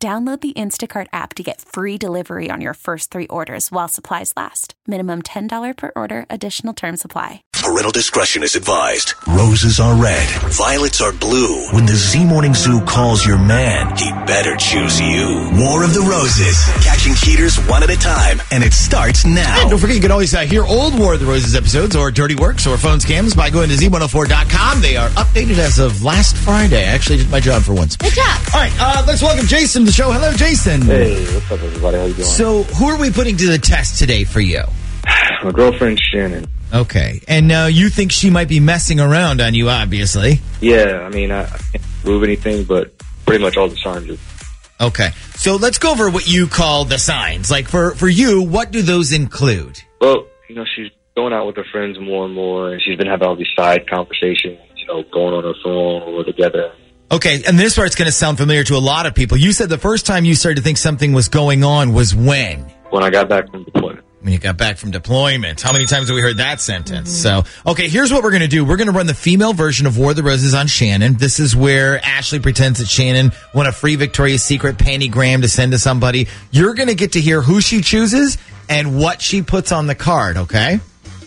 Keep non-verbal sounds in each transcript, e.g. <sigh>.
Download the Instacart app to get free delivery on your first three orders while supplies last. Minimum $10 per order, additional term supply. Parental discretion is advised. Roses are red, violets are blue. When the Z Morning Zoo calls your man, he better choose you. War of the Roses, catching cheaters one at a time, and it starts now. And don't forget, you can always uh, hear old War of the Roses episodes or Dirty Works or phone scams by going to Z104.com. They are updated as of last Friday. I actually did my job for once. Good job. All right, uh, let's welcome Jason to the show. Hello, Jason. Hey, what's up, everybody? How you doing? So, who are we putting to the test today for you? <sighs> My girlfriend Shannon. Okay. And uh, you think she might be messing around on you, obviously. Yeah, I mean, I, I can't prove anything, but pretty much all the signs are. Okay. So let's go over what you call the signs. Like for, for you, what do those include? Well, you know, she's going out with her friends more and more, and she's been having all these side conversations, you know, going on her phone or together. Okay, and this part's going to sound familiar to a lot of people. You said the first time you started to think something was going on was when? When I got back from deployment. When you got back from deployment. How many times have we heard that sentence? So, okay, here's what we're going to do. We're going to run the female version of War of the Roses on Shannon. This is where Ashley pretends that Shannon won a free Victoria's Secret pantygram to send to somebody. You're going to get to hear who she chooses and what she puts on the card, okay?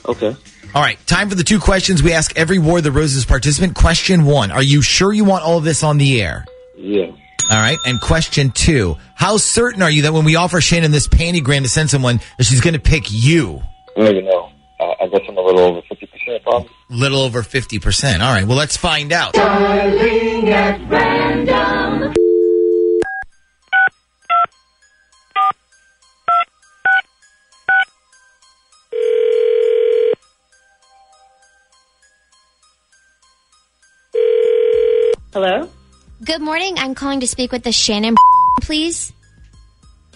Okay. All right, time for the two questions we ask every War of the Roses participant. Question one Are you sure you want all of this on the air? Yeah. All right. And question two How certain are you that when we offer Shannon this pantygram to send someone, that she's going to pick you? I don't even know. Uh, I guess I'm a little over 50% probably. Little over 50%. All right. Well, let's find out. Hello, Good morning. I'm calling to speak with the Shannon, please.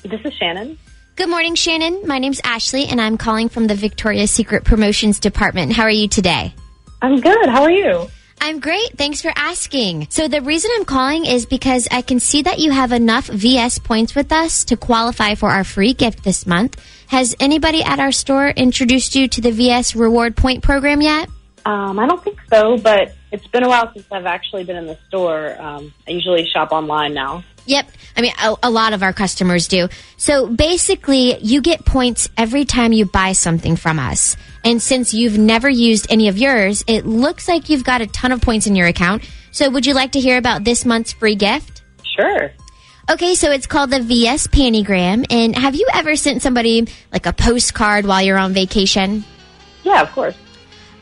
this is Shannon. Good morning, Shannon. My name's Ashley, and I'm calling from the Victoria's Secret Promotions Department. How are you today? I'm good. How are you? I'm great. Thanks for asking. So the reason I'm calling is because I can see that you have enough VS points with us to qualify for our free gift this month. Has anybody at our store introduced you to the VS reward point program yet? Um, I don't think so, but it's been a while since I've actually been in the store. Um, I usually shop online now. Yep. I mean, a, a lot of our customers do. So basically, you get points every time you buy something from us. And since you've never used any of yours, it looks like you've got a ton of points in your account. So would you like to hear about this month's free gift? Sure. Okay, so it's called the VS Pantygram. And have you ever sent somebody like a postcard while you're on vacation? Yeah, of course.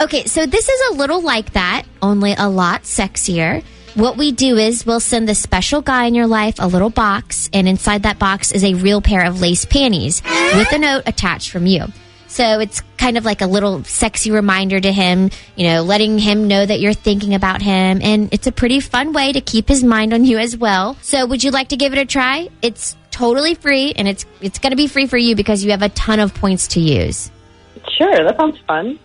Okay, so this is a little like that, only a lot sexier. What we do is we'll send the special guy in your life a little box, and inside that box is a real pair of lace panties with a note attached from you. So it's kind of like a little sexy reminder to him, you know, letting him know that you're thinking about him. And it's a pretty fun way to keep his mind on you as well. So would you like to give it a try? It's totally free and it's, it's going to be free for you because you have a ton of points to use. Sure, that sounds fun.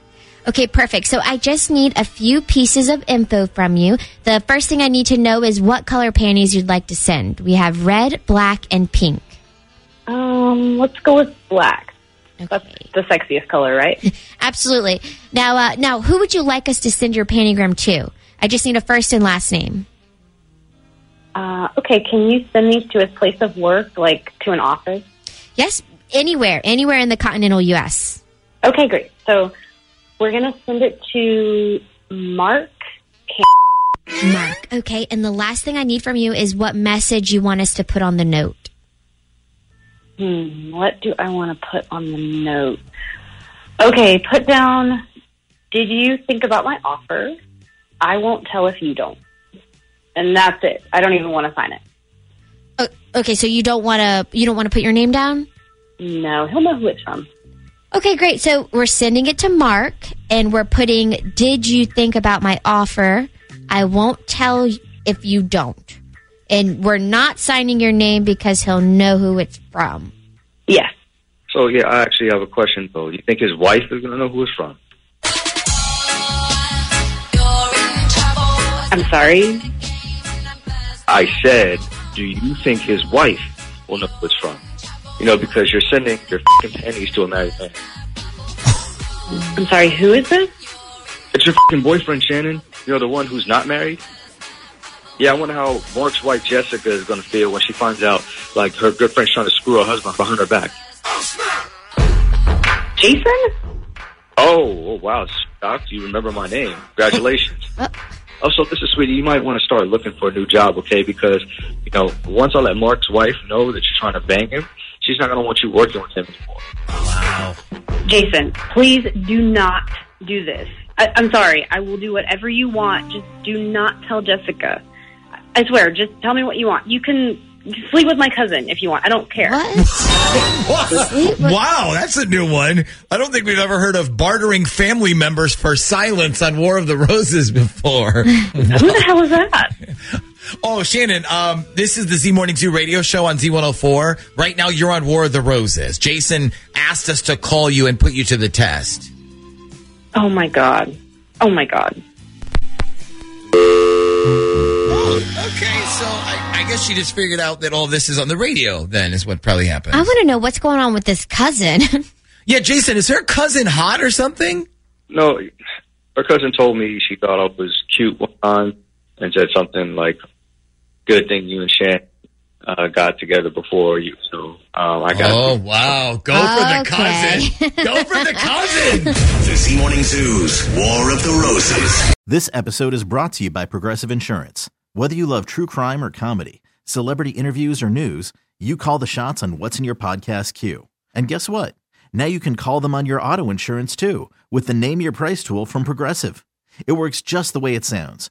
Okay, perfect. So I just need a few pieces of info from you. The first thing I need to know is what color panties you'd like to send. We have red, black, and pink. Um, let's go with black. That's Okay. the sexiest color, right? <laughs> Absolutely. Now, uh, now, who would you like us to send your pantygram to? I just need a first and last name. uh, okay, can you send these to a place of work, like to an office? Yes, anywhere, anywhere in the continental U.S. Okay, great. So we're gonna send it to Mark. Mark. Okay, and the last thing I need from you is what message you want us to put on the note. Hmm, what do I want to put on the note? Okay, put down. Did you think about my offer? I won't tell if you don't. And that's it. I don't even want to sign it. Okay, so you don't want to you don't want to put your name down? No, he'll know who it's from. Okay, great. So we're sending it to Mark and we're putting, Did you think about my offer? I won't tell if you don't. and we're not signing your name because he'll know who it's from. Yes. So yeah, I actually have a question though. Do you think his wife is gonna know who it's from? I'm sorry. I said, do you think his wife will know who it's from? You know, because you're sending your fing pennies to a married man. I'm sorry. Who is this? It's your fing boyfriend, Shannon. You know, the one who's not married. Yeah, I wonder how Mark's wife Jessica is going to feel when she finds out, like, her good friend's trying to screw her husband behind her back. Jason? Oh, oh wow, Doc, you remember my name. Congratulations. <laughs> Uh. also, this is sweetie, you might want to start looking for a new job, okay? Because, you know, once I let Mark's wife know that you're trying to bang him, she's not going to want you working with him anymore. Wow. Jason, please do not do this. I, I'm sorry. I will do whatever you want. Just do not tell Jessica. I swear, just tell me what you want. You can sleep with my cousin if you want. I don't care. What? <laughs> wow, that's a new one. I don't think we've ever heard of bartering family members for silence on War of the Roses before. Who the <laughs> hell is that? Oh, Shannon, um, this is the Z Morning Zoo radio show on Z104. Right now, you're on War of the Roses. Jason asked us to call you and put you to the test. Oh my god. Oh my god. <gasps> Okay, so I, I guess she just figured out that all this is on the radio, then, is what probably happened. I want to know what's going on with this cousin. <laughs> yeah, Jason, is her cousin hot or something? No, her cousin told me she thought I was cute one time and said something like, good thing you and Shan uh, got together before you. So um, I got Oh, wow. Go for the Okay. cousin. <laughs> Go for the cousin. The Z Morning Zoo's War of the Roses. This episode is brought to you by Progressive Insurance. Whether you love true crime or comedy, celebrity interviews or news, you call the shots on what's in your podcast queue. And guess what? Now you can call them on your auto insurance too with the Name Your Price tool from Progressive. It works just the way it sounds.